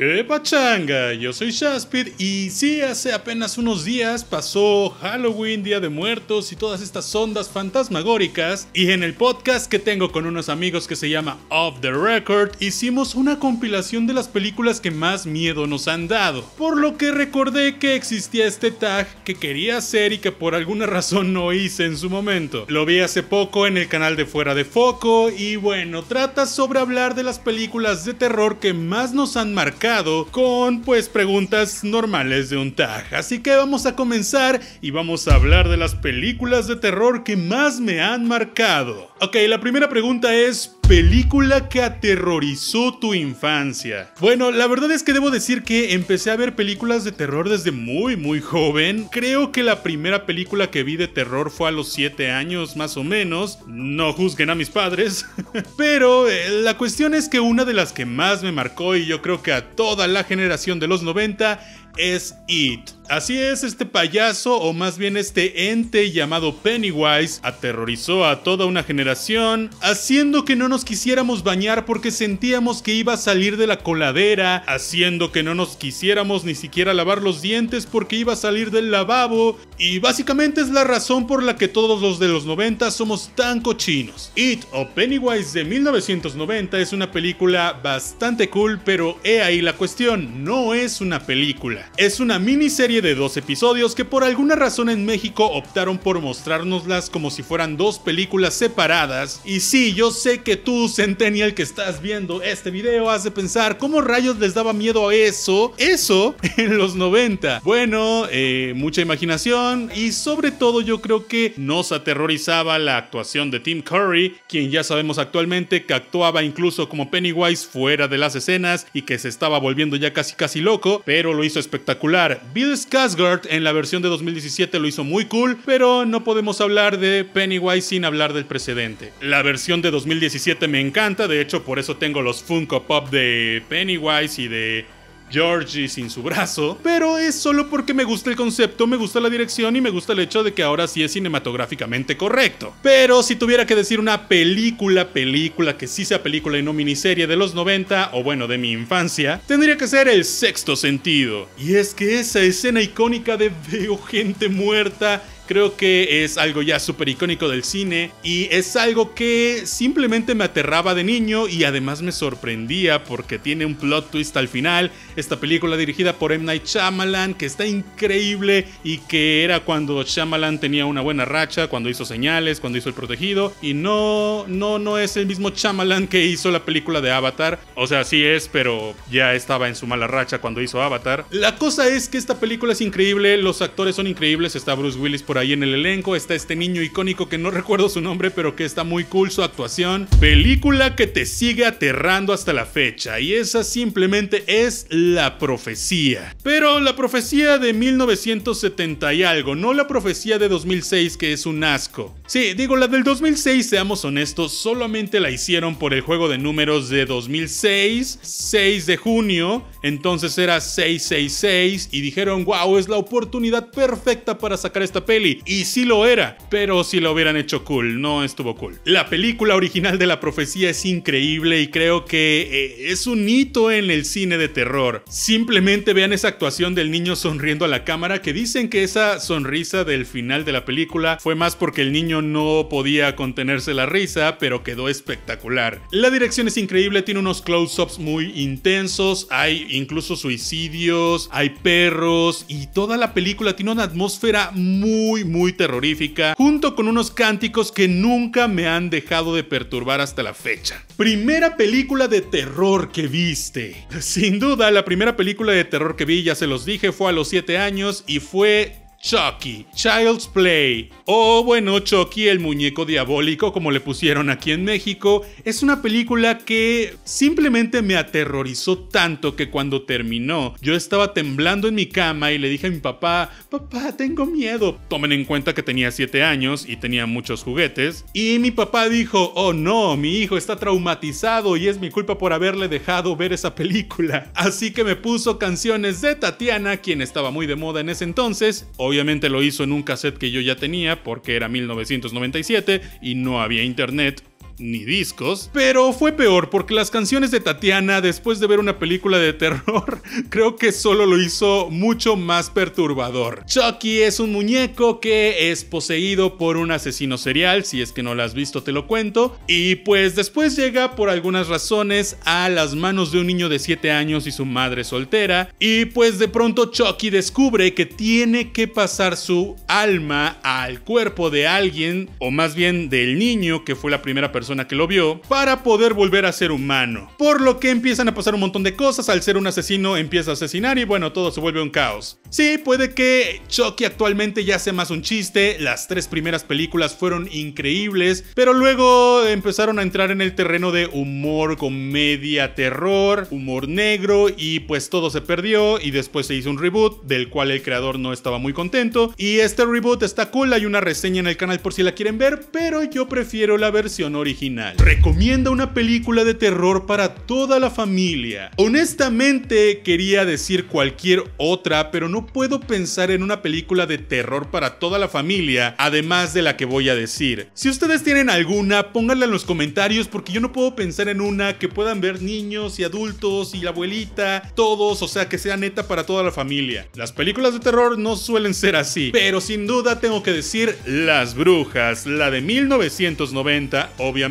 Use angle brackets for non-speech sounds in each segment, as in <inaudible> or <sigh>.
¿Qué pachanga? Yo soy Shaspid y sí, hace apenas unos días pasó Halloween, Día de Muertos y todas estas ondas fantasmagóricas y en el podcast que tengo con unos amigos que se llama Off the Record hicimos una compilación de las películas que más miedo nos han dado, por lo que recordé que existía este tag que quería hacer y que por alguna razón no hice en su momento. Lo vi hace poco en el canal de Fuera de Foco y bueno, trata sobre hablar de las películas de terror que más nos han marcado con pues preguntas normales de un tag. Así que vamos a comenzar y vamos a hablar de las películas de terror que más me han marcado. Ok, la primera pregunta es película que aterrorizó tu infancia. Bueno, la verdad es que debo decir que empecé a ver películas de terror desde muy muy joven. Creo que la primera película que vi de terror fue a los 7 años más o menos. No juzguen a mis padres. <laughs> Pero eh, la cuestión es que una de las que más me marcó y yo creo que a toda la generación de los 90 es It. Así es, este payaso, o más bien este ente llamado Pennywise, aterrorizó a toda una generación, haciendo que no nos quisiéramos bañar porque sentíamos que iba a salir de la coladera, haciendo que no nos quisiéramos ni siquiera lavar los dientes porque iba a salir del lavabo, y básicamente es la razón por la que todos los de los 90 somos tan cochinos. It o Pennywise de 1990 es una película bastante cool, pero he ahí la cuestión, no es una película, es una miniserie de dos episodios que por alguna razón en México optaron por mostrárnoslas como si fueran dos películas separadas. Y sí, yo sé que tú, Centennial, que estás viendo este video, has de pensar, ¿cómo rayos les daba miedo a eso? Eso <laughs> en los 90. Bueno, eh, mucha imaginación y sobre todo yo creo que nos aterrorizaba la actuación de Tim Curry, quien ya sabemos actualmente que actuaba incluso como Pennywise fuera de las escenas y que se estaba volviendo ya casi casi loco, pero lo hizo espectacular. Bill Skarsgård en la versión de 2017 lo hizo muy cool, pero no podemos hablar de Pennywise sin hablar del precedente. La versión de 2017 me encanta, de hecho por eso tengo los Funko Pop de Pennywise y de Georgie sin su brazo, pero es solo porque me gusta el concepto, me gusta la dirección y me gusta el hecho de que ahora sí es cinematográficamente correcto. Pero si tuviera que decir una película, película que sí sea película y no miniserie de los 90, o bueno, de mi infancia, tendría que ser El Sexto Sentido. Y es que esa escena icónica de veo gente muerta Creo que es algo ya súper icónico del cine y es algo que simplemente me aterraba de niño y además me sorprendía porque tiene un plot twist al final. Esta película dirigida por M. Night Shyamalan que está increíble y que era cuando Shyamalan tenía una buena racha, cuando hizo señales, cuando hizo El Protegido y no, no, no es el mismo Shyamalan que hizo la película de Avatar. O sea, sí es, pero ya estaba en su mala racha cuando hizo Avatar. La cosa es que esta película es increíble, los actores son increíbles, está Bruce Willis por ahí en el elenco está este niño icónico que no recuerdo su nombre, pero que está muy cool su actuación. Película que te sigue aterrando hasta la fecha, y esa simplemente es la profecía. Pero la profecía de 1970 y algo, no la profecía de 2006 que es un asco. Sí, digo, la del 2006, seamos honestos, solamente la hicieron por el juego de números de 2006, 6 de junio, entonces era 666 y dijeron, wow, es la oportunidad perfecta para sacar esta peli y sí lo era, pero si lo hubieran hecho cool, no estuvo cool. La película original de la profecía es increíble y creo que eh, es un hito en el cine de terror. Simplemente vean esa actuación del niño sonriendo a la cámara que dicen que esa sonrisa del final de la película fue más porque el niño no podía contenerse la risa, pero quedó espectacular. La dirección es increíble, tiene unos close-ups muy intensos, hay incluso suicidios, hay perros y toda la película tiene una atmósfera muy muy, terrorífica, junto con unos cánticos que nunca me han dejado de perturbar hasta la fecha. Primera película de terror que viste. <laughs> Sin duda, la primera película de terror que vi, ya se los dije, fue a los 7 años y fue Chucky, Child's Play, o bueno, Chucky el muñeco diabólico como le pusieron aquí en México, es una película que simplemente me aterrorizó tanto que cuando terminó yo estaba temblando en mi cama y le dije a mi papá, papá, tengo miedo. Tomen en cuenta que tenía 7 años y tenía muchos juguetes. Y mi papá dijo, oh no, mi hijo está traumatizado y es mi culpa por haberle dejado ver esa película. Así que me puso canciones de Tatiana, quien estaba muy de moda en ese entonces, Obviamente lo hizo en un cassette que yo ya tenía porque era 1997 y no había internet ni discos, pero fue peor porque las canciones de Tatiana después de ver una película de terror <laughs> creo que solo lo hizo mucho más perturbador. Chucky es un muñeco que es poseído por un asesino serial, si es que no lo has visto te lo cuento, y pues después llega por algunas razones a las manos de un niño de 7 años y su madre soltera, y pues de pronto Chucky descubre que tiene que pasar su alma al cuerpo de alguien, o más bien del niño que fue la primera persona que lo vio, para poder volver a ser humano. Por lo que empiezan a pasar un montón de cosas, al ser un asesino empieza a asesinar y bueno, todo se vuelve un caos. Sí, puede que Chucky actualmente ya sea más un chiste, las tres primeras películas fueron increíbles, pero luego empezaron a entrar en el terreno de humor, comedia, terror, humor negro y pues todo se perdió y después se hizo un reboot del cual el creador no estaba muy contento y este reboot está cool, hay una reseña en el canal por si la quieren ver, pero yo prefiero la versión original. Recomienda una película de terror para toda la familia. Honestamente quería decir cualquier otra, pero no puedo pensar en una película de terror para toda la familia, además de la que voy a decir. Si ustedes tienen alguna, pónganla en los comentarios porque yo no puedo pensar en una que puedan ver niños y adultos y la abuelita, todos, o sea, que sea neta para toda la familia. Las películas de terror no suelen ser así, pero sin duda tengo que decir Las Brujas, la de 1990, obviamente.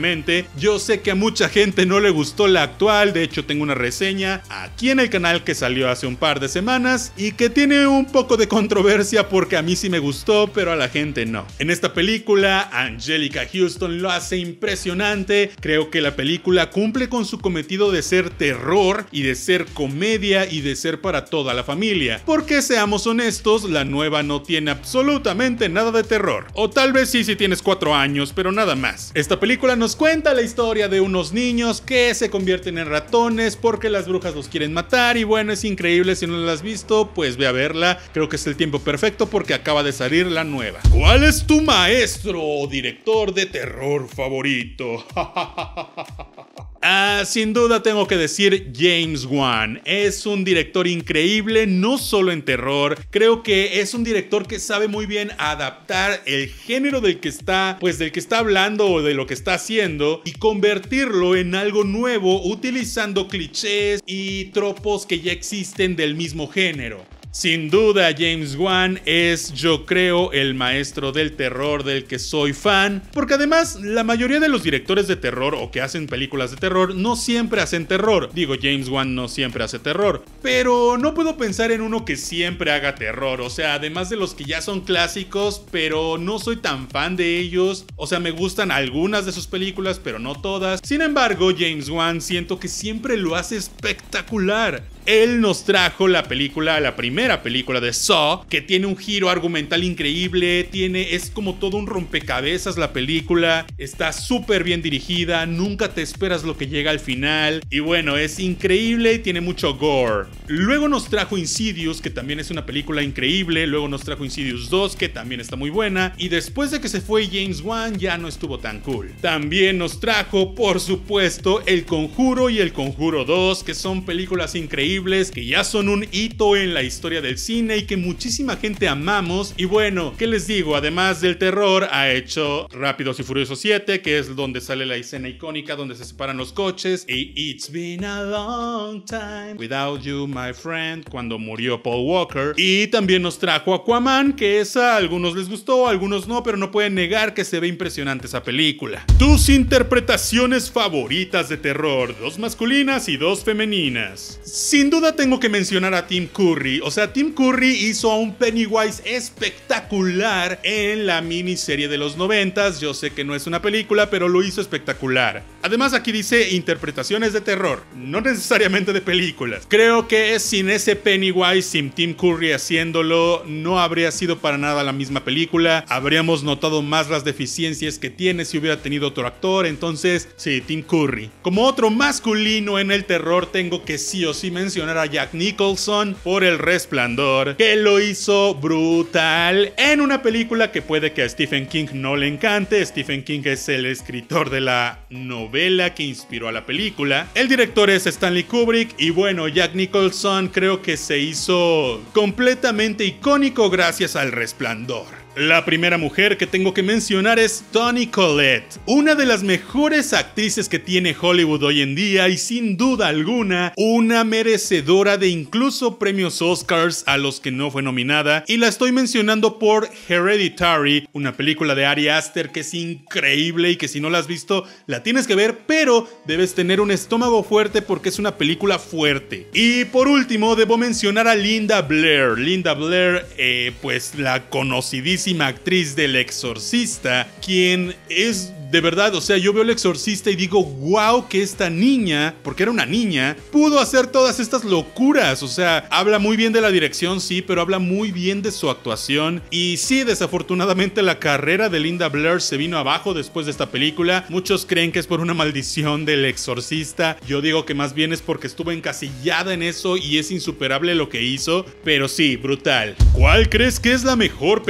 Yo sé que a mucha gente no le gustó la actual, de hecho tengo una reseña aquí en el canal que salió hace un par de semanas y que tiene un poco de controversia porque a mí sí me gustó, pero a la gente no. En esta película, Angelica Houston lo hace impresionante, creo que la película cumple con su cometido de ser terror y de ser comedia y de ser para toda la familia, porque seamos honestos, la nueva no tiene absolutamente nada de terror, o tal vez sí si tienes 4 años, pero nada más. Esta película nos cuenta la historia de unos niños que se convierten en ratones porque las brujas los quieren matar y bueno, es increíble si no la has visto, pues ve a verla, creo que es el tiempo perfecto porque acaba de salir la nueva. ¿Cuál es tu maestro o director de terror favorito? <laughs> Ah, sin duda tengo que decir James Wan. Es un director increíble, no solo en terror. Creo que es un director que sabe muy bien adaptar el género del que está, pues del que está hablando o de lo que está haciendo y convertirlo en algo nuevo utilizando clichés y tropos que ya existen del mismo género. Sin duda, James Wan es, yo creo, el maestro del terror del que soy fan, porque además la mayoría de los directores de terror o que hacen películas de terror no siempre hacen terror. Digo, James Wan no siempre hace terror, pero no puedo pensar en uno que siempre haga terror, o sea, además de los que ya son clásicos, pero no soy tan fan de ellos, o sea, me gustan algunas de sus películas, pero no todas. Sin embargo, James Wan siento que siempre lo hace espectacular. Él nos trajo la película, la primera película de Saw, que tiene un giro argumental increíble, tiene, es como todo un rompecabezas la película, está súper bien dirigida, nunca te esperas lo que llega al final, y bueno, es increíble y tiene mucho gore. Luego nos trajo Insidious, que también es una película increíble, luego nos trajo Insidious 2, que también está muy buena, y después de que se fue James Wan ya no estuvo tan cool. También nos trajo, por supuesto, El Conjuro y El Conjuro 2, que son películas increíbles que ya son un hito en la historia del cine y que muchísima gente amamos. Y bueno, ¿qué les digo? Además del terror, ha hecho Rápidos y Furiosos 7, que es donde sale la escena icónica donde se separan los coches. Y It's been a long time without you, my friend, cuando murió Paul Walker. Y también nos trajo Aquaman, que esa a algunos les gustó, a algunos no, pero no pueden negar que se ve impresionante esa película. Tus interpretaciones favoritas de terror, dos masculinas y dos femeninas. Sin duda tengo que mencionar a Tim Curry. O sea, Tim Curry hizo un Pennywise espectacular en la miniserie de los noventas. Yo sé que no es una película, pero lo hizo espectacular. Además, aquí dice interpretaciones de terror, no necesariamente de películas. Creo que sin ese Pennywise, sin Tim Curry haciéndolo, no habría sido para nada la misma película. Habríamos notado más las deficiencias que tiene si hubiera tenido otro actor. Entonces, sí, Tim Curry. Como otro masculino en el terror, tengo que sí o sí mencionar a Jack Nicholson por El Resplandor, que lo hizo brutal en una película que puede que a Stephen King no le encante. Stephen King es el escritor de la novela que inspiró a la película. El director es Stanley Kubrick y bueno, Jack Nicholson creo que se hizo completamente icónico gracias al Resplandor. La primera mujer que tengo que mencionar es Toni Collette, una de las mejores actrices que tiene Hollywood hoy en día y sin duda alguna una merecedora de incluso premios Oscars a los que no fue nominada y la estoy mencionando por Hereditary, una película de Ari Aster que es increíble y que si no la has visto la tienes que ver, pero debes tener un estómago fuerte porque es una película fuerte. Y por último debo mencionar a Linda Blair. Linda Blair, eh, pues la conocidísima actriz del exorcista, quien es de verdad, o sea, yo veo el exorcista y digo, wow, que esta niña, porque era una niña, pudo hacer todas estas locuras. O sea, habla muy bien de la dirección, sí, pero habla muy bien de su actuación. Y sí, desafortunadamente la carrera de Linda Blair se vino abajo después de esta película. Muchos creen que es por una maldición del exorcista. Yo digo que más bien es porque estuvo encasillada en eso y es insuperable lo que hizo. Pero sí, brutal. ¿Cuál crees que es la mejor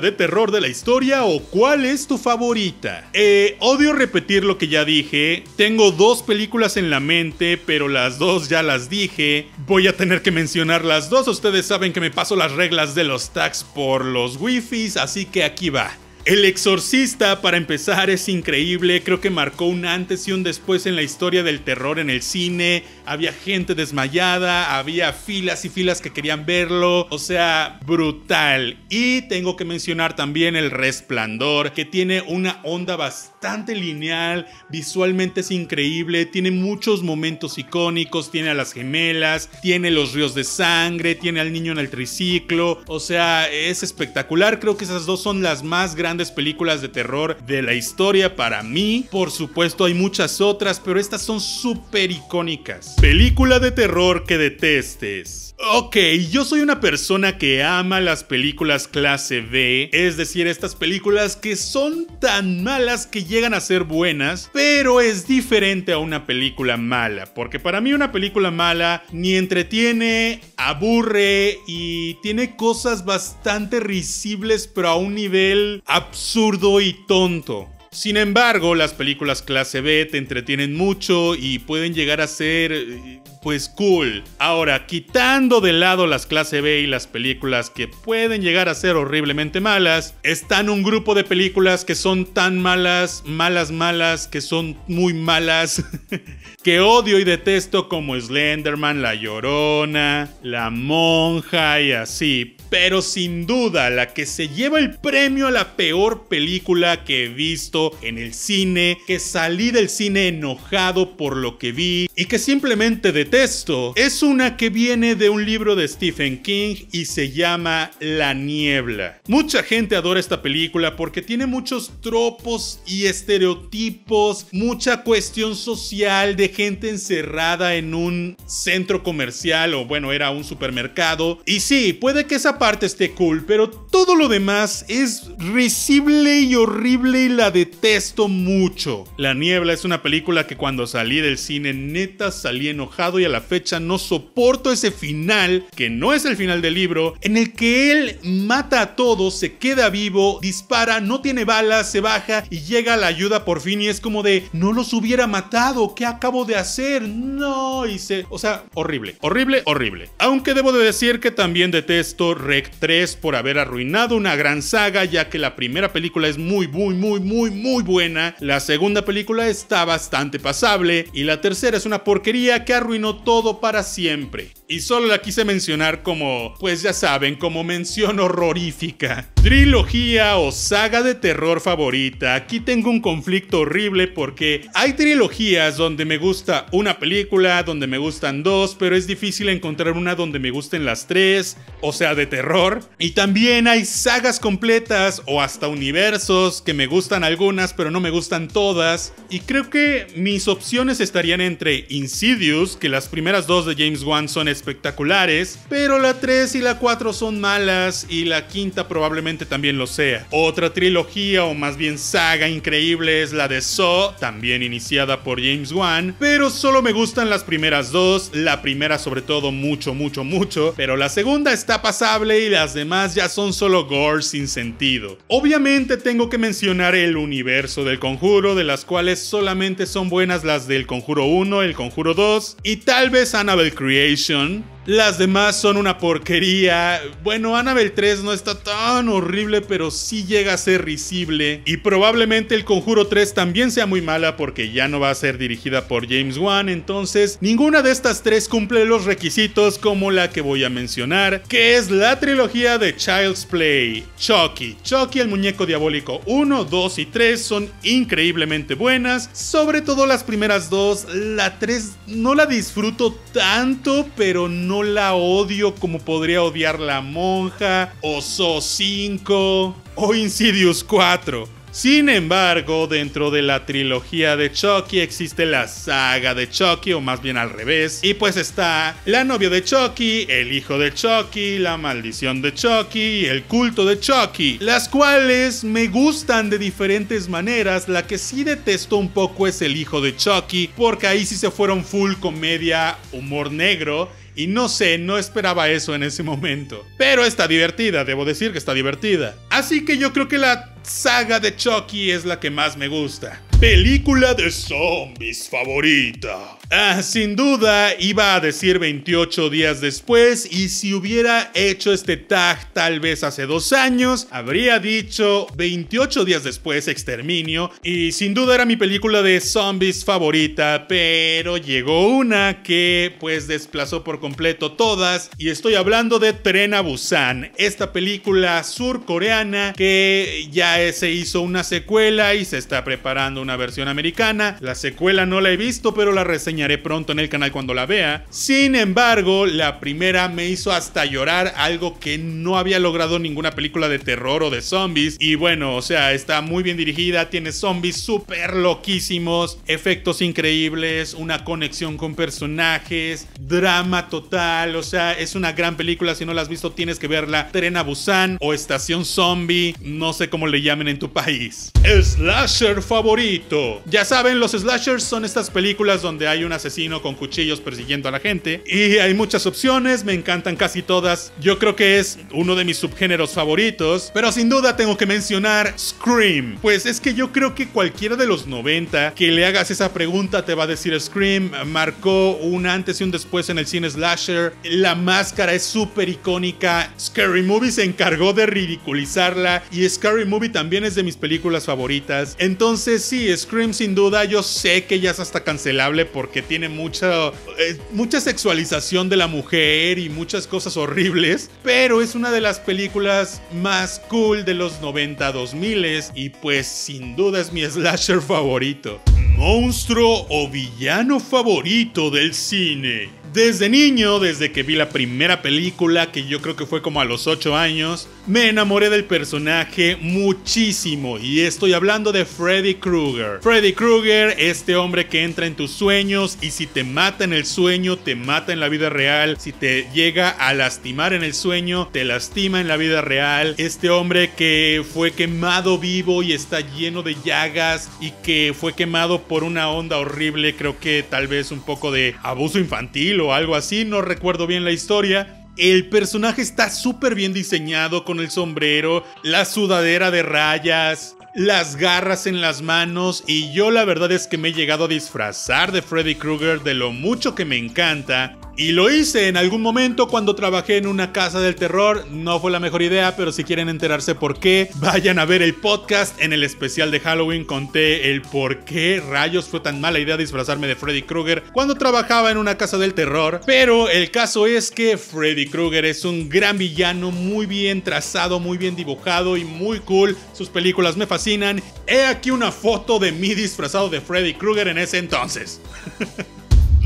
de terror de la historia o cuál es tu favorita? Eh, odio repetir lo que ya dije. Tengo dos películas en la mente, pero las dos ya las dije. Voy a tener que mencionar las dos. Ustedes saben que me paso las reglas de los tags por los wifis, así que aquí va. El Exorcista, para empezar, es increíble. Creo que marcó un antes y un después en la historia del terror en el cine. Había gente desmayada, había filas y filas que querían verlo. O sea, brutal. Y tengo que mencionar también El Resplandor, que tiene una onda bastante lineal. Visualmente es increíble. Tiene muchos momentos icónicos. Tiene a las gemelas, tiene los ríos de sangre, tiene al niño en el triciclo. O sea, es espectacular. Creo que esas dos son las más grandes películas de terror de la historia para mí. Por supuesto hay muchas otras, pero estas son súper icónicas. Película de terror que detestes. Ok, yo soy una persona que ama las películas clase B, es decir, estas películas que son tan malas que llegan a ser buenas, pero es diferente a una película mala, porque para mí una película mala ni entretiene, aburre y tiene cosas bastante risibles, pero a un nivel absurdo y tonto. Sin embargo, las películas clase B te entretienen mucho y pueden llegar a ser eh, pues cool. Ahora, quitando de lado las clase B y las películas que pueden llegar a ser horriblemente malas, están un grupo de películas que son tan malas, malas, malas, que son muy malas, <laughs> que odio y detesto como Slenderman, La Llorona, La Monja y así. Pero sin duda, la que se lleva el premio a la peor película que he visto en el cine, que salí del cine enojado por lo que vi y que simplemente detesto, es una que viene de un libro de Stephen King y se llama La Niebla. Mucha gente adora esta película porque tiene muchos tropos y estereotipos, mucha cuestión social de gente encerrada en un centro comercial o bueno, era un supermercado. Y sí, puede que esa parte esté cool, pero todo lo demás es risible y horrible y la detesto mucho. La Niebla es una película que cuando salí del cine neta salí enojado y a la fecha no soporto ese final, que no es el final del libro, en el que él mata a todos, se queda vivo, dispara, no tiene balas, se baja y llega la ayuda por fin y es como de, no los hubiera matado, ¿qué acabo de hacer? No, se... O sea, horrible, horrible, horrible. Aunque debo de decir que también detesto Rec 3 por haber arruinado una gran saga, ya que la primera película es muy, muy, muy, muy, muy buena, la segunda película está bastante pasable y la tercera es una porquería que arruinó todo para siempre. Y solo la quise mencionar como, pues ya saben, como mención horrorífica. Trilogía o saga de terror favorita. Aquí tengo un conflicto horrible porque hay trilogías donde me gusta una película, donde me gustan dos, pero es difícil encontrar una donde me gusten las tres, o sea, de terror. Y también hay sagas completas o hasta universos que me gustan algunas, pero no me gustan todas. Y creo que mis opciones estarían entre Insidious, que las primeras dos de James Wan son espectaculares, pero la 3 y la 4 son malas y la quinta probablemente también lo sea. Otra trilogía o más bien saga increíble es la de Saw, también iniciada por James Wan, pero solo me gustan las primeras dos, la primera sobre todo mucho, mucho, mucho, pero la segunda está pasable y las demás ya son solo gore sin sentido. Obviamente tengo que mencionar el universo del conjuro, de las cuales solamente son buenas las del conjuro 1, el conjuro 2 y tal vez Annabelle Creation one Las demás son una porquería. Bueno, Annabelle 3 no está tan horrible, pero sí llega a ser risible. Y probablemente el Conjuro 3 también sea muy mala porque ya no va a ser dirigida por James Wan. Entonces, ninguna de estas tres cumple los requisitos como la que voy a mencionar, que es la trilogía de Child's Play. Chucky. Chucky, el muñeco diabólico 1, 2 y 3 son increíblemente buenas. Sobre todo las primeras dos. La 3 no la disfruto tanto, pero no la odio como podría odiar la monja, o So 5 o Insidious 4. Sin embargo, dentro de la trilogía de Chucky existe la saga de Chucky, o más bien al revés. Y pues está la novia de Chucky, el hijo de Chucky, la maldición de Chucky y el culto de Chucky. Las cuales me gustan de diferentes maneras. La que sí detesto un poco es el hijo de Chucky, porque ahí sí se fueron full comedia, humor negro. Y no sé, no esperaba eso en ese momento. Pero está divertida, debo decir que está divertida. Así que yo creo que la saga de Chucky es la que más me gusta. Película de zombies favorita. Ah, sin duda iba a decir 28 días después y si hubiera hecho este tag tal vez hace dos años, habría dicho 28 días después Exterminio y sin duda era mi película de zombies favorita, pero llegó una que pues desplazó por completo todas y estoy hablando de Tren Busan, esta película surcoreana que ya se hizo una secuela y se está preparando una versión americana. La secuela no la he visto, pero la reseñaré pronto en el canal cuando la vea. Sin embargo, la primera me hizo hasta llorar, algo que no había logrado ninguna película de terror o de zombies. Y bueno, o sea, está muy bien dirigida, tiene zombies súper loquísimos, efectos increíbles, una conexión con personajes, drama total, o sea, es una gran película, si no la has visto tienes que verla. Tren Busan o Estación Zombie, no sé cómo le llamen en tu país. Slasher favorito. Ya saben, los slashers son estas películas donde hay un asesino con cuchillos persiguiendo a la gente. Y hay muchas opciones, me encantan casi todas. Yo creo que es uno de mis subgéneros favoritos. Pero sin duda tengo que mencionar Scream. Pues es que yo creo que cualquiera de los 90 que le hagas esa pregunta te va a decir Scream. Marcó un antes y un después en el cine slasher. La máscara es súper icónica. Scary Movie se encargó de ridiculizarla. Y Scary Movie también es de mis películas favoritas. Entonces sí, Scream sin duda yo sé que ya es hasta cancelable porque tiene mucha, eh, mucha sexualización de la mujer y muchas cosas horribles, pero es una de las películas más cool de los 90 2000 y pues sin duda es mi slasher favorito. Monstruo o villano favorito del cine. Desde niño, desde que vi la primera película, que yo creo que fue como a los 8 años, me enamoré del personaje muchísimo y estoy hablando de Freddy Krueger. Freddy Krueger, este hombre que entra en tus sueños y si te mata en el sueño, te mata en la vida real. Si te llega a lastimar en el sueño, te lastima en la vida real. Este hombre que fue quemado vivo y está lleno de llagas y que fue quemado por una onda horrible, creo que tal vez un poco de abuso infantil o algo así, no recuerdo bien la historia. El personaje está súper bien diseñado con el sombrero, la sudadera de rayas, las garras en las manos y yo la verdad es que me he llegado a disfrazar de Freddy Krueger de lo mucho que me encanta y lo hice en algún momento cuando trabajé en una casa del terror. No fue la mejor idea, pero si quieren enterarse por qué, vayan a ver el podcast. En el especial de Halloween conté el por qué rayos fue tan mala idea disfrazarme de Freddy Krueger cuando trabajaba en una casa del terror. Pero el caso es que Freddy Krueger es un gran villano, muy bien trazado, muy bien dibujado y muy cool. Sus películas me fascinan. He aquí una foto de mí disfrazado de Freddy Krueger en ese entonces. <laughs>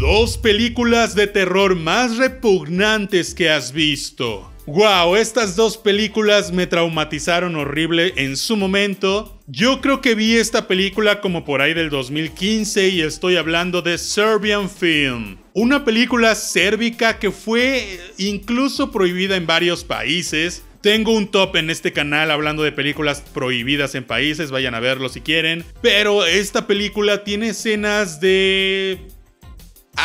Dos películas de terror más repugnantes que has visto. Wow, estas dos películas me traumatizaron horrible en su momento. Yo creo que vi esta película como por ahí del 2015 y estoy hablando de Serbian Film. Una película sérvica que fue incluso prohibida en varios países. Tengo un top en este canal hablando de películas prohibidas en países, vayan a verlo si quieren. Pero esta película tiene escenas de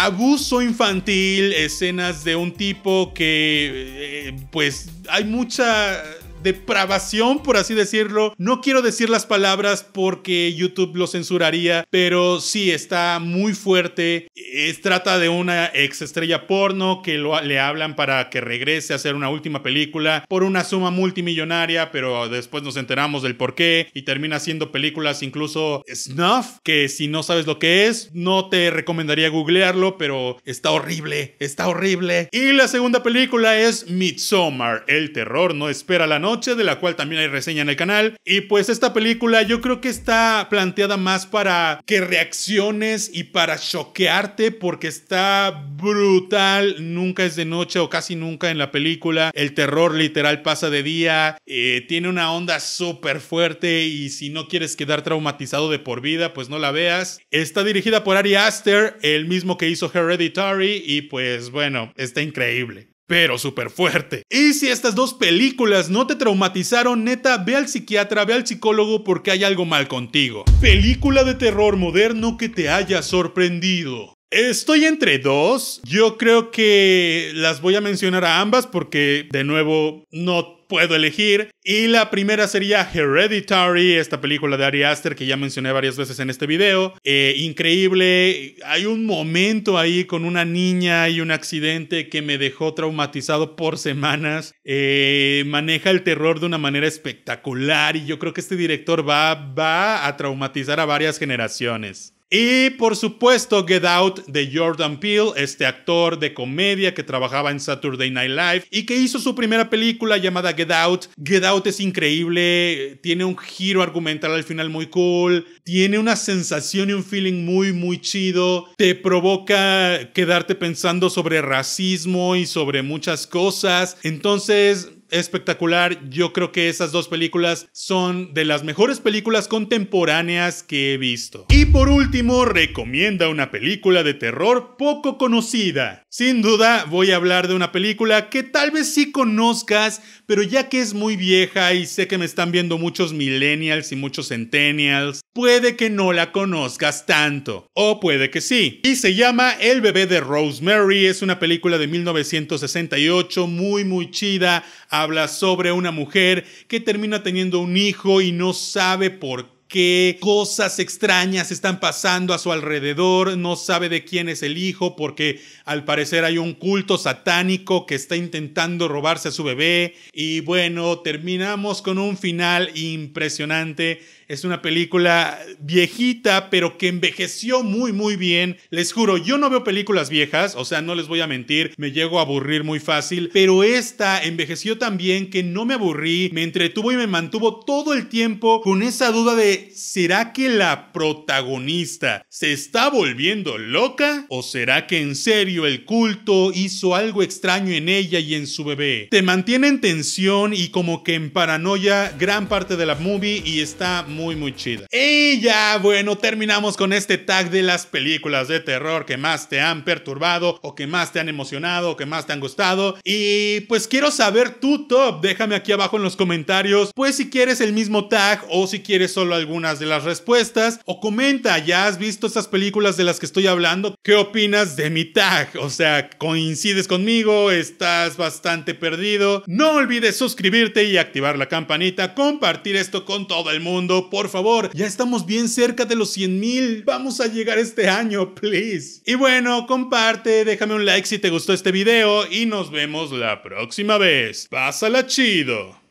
abuso infantil, escenas de un tipo que, eh, pues, hay mucha depravación, por así decirlo. No quiero decir las palabras porque YouTube lo censuraría, pero sí está muy fuerte. Es, trata de una ex estrella porno que le hablan para que regrese a hacer una última película por una suma multimillonaria, pero después nos enteramos del por qué y termina haciendo películas incluso snuff, que si no sabes lo que es, no te recomendaría googlearlo, pero está horrible, está horrible. Y la segunda película es Midsommar, el terror no espera la noche, de la cual también hay reseña en el canal. Y pues esta película yo creo que está planteada más para que reacciones y para choquearte porque está brutal. Nunca es de noche o casi nunca en la película. El terror literal pasa de día. Eh, tiene una onda súper fuerte y si no quieres quedar traumatizado de por vida, pues no la veas. Está dirigida por Ari Aster, el mismo que hizo Hereditary y pues bueno, está increíble pero súper fuerte. Y si estas dos películas no te traumatizaron, neta, ve al psiquiatra, ve al psicólogo porque hay algo mal contigo. Película de terror moderno que te haya sorprendido. Estoy entre dos. Yo creo que las voy a mencionar a ambas porque, de nuevo, no puedo elegir. Y la primera sería Hereditary, esta película de Ari Aster que ya mencioné varias veces en este video. Eh, increíble. Hay un momento ahí con una niña y un accidente que me dejó traumatizado por semanas. Eh, maneja el terror de una manera espectacular y yo creo que este director va, va a traumatizar a varias generaciones. Y por supuesto, Get Out de Jordan Peele, este actor de comedia que trabajaba en Saturday Night Live y que hizo su primera película llamada Get Out. Get Out es increíble, tiene un giro argumental al final muy cool, tiene una sensación y un feeling muy, muy chido, te provoca quedarte pensando sobre racismo y sobre muchas cosas. Entonces, espectacular. Yo creo que esas dos películas son de las mejores películas contemporáneas que he visto. Y por último, recomienda una película de terror poco conocida. Sin duda, voy a hablar de una película que tal vez sí conozcas, pero ya que es muy vieja y sé que me están viendo muchos millennials y muchos centennials, puede que no la conozcas tanto. O puede que sí. Y se llama El bebé de Rosemary. Es una película de 1968 muy muy chida habla sobre una mujer que termina teniendo un hijo y no sabe por qué cosas extrañas están pasando a su alrededor, no sabe de quién es el hijo porque al parecer hay un culto satánico que está intentando robarse a su bebé y bueno, terminamos con un final impresionante es una película viejita, pero que envejeció muy, muy bien. Les juro, yo no veo películas viejas, o sea, no les voy a mentir, me llego a aburrir muy fácil, pero esta envejeció tan bien que no me aburrí, me entretuvo y me mantuvo todo el tiempo con esa duda de, ¿será que la protagonista se está volviendo loca? ¿O será que en serio el culto hizo algo extraño en ella y en su bebé? Te mantiene en tensión y como que en paranoia gran parte de la movie y está muy muy chida. Y ya, bueno, terminamos con este tag de las películas de terror que más te han perturbado o que más te han emocionado o que más te han gustado. Y pues quiero saber tu top, déjame aquí abajo en los comentarios, pues si quieres el mismo tag o si quieres solo algunas de las respuestas o comenta, ¿ya has visto estas películas de las que estoy hablando? ¿Qué opinas de mi tag? O sea, ¿coincides conmigo? ¿Estás bastante perdido? No olvides suscribirte y activar la campanita, compartir esto con todo el mundo por favor. Ya estamos bien cerca de los 100 mil. Vamos a llegar este año, please. Y bueno, comparte, déjame un like si te gustó este video y nos vemos la próxima vez. Pásala chido.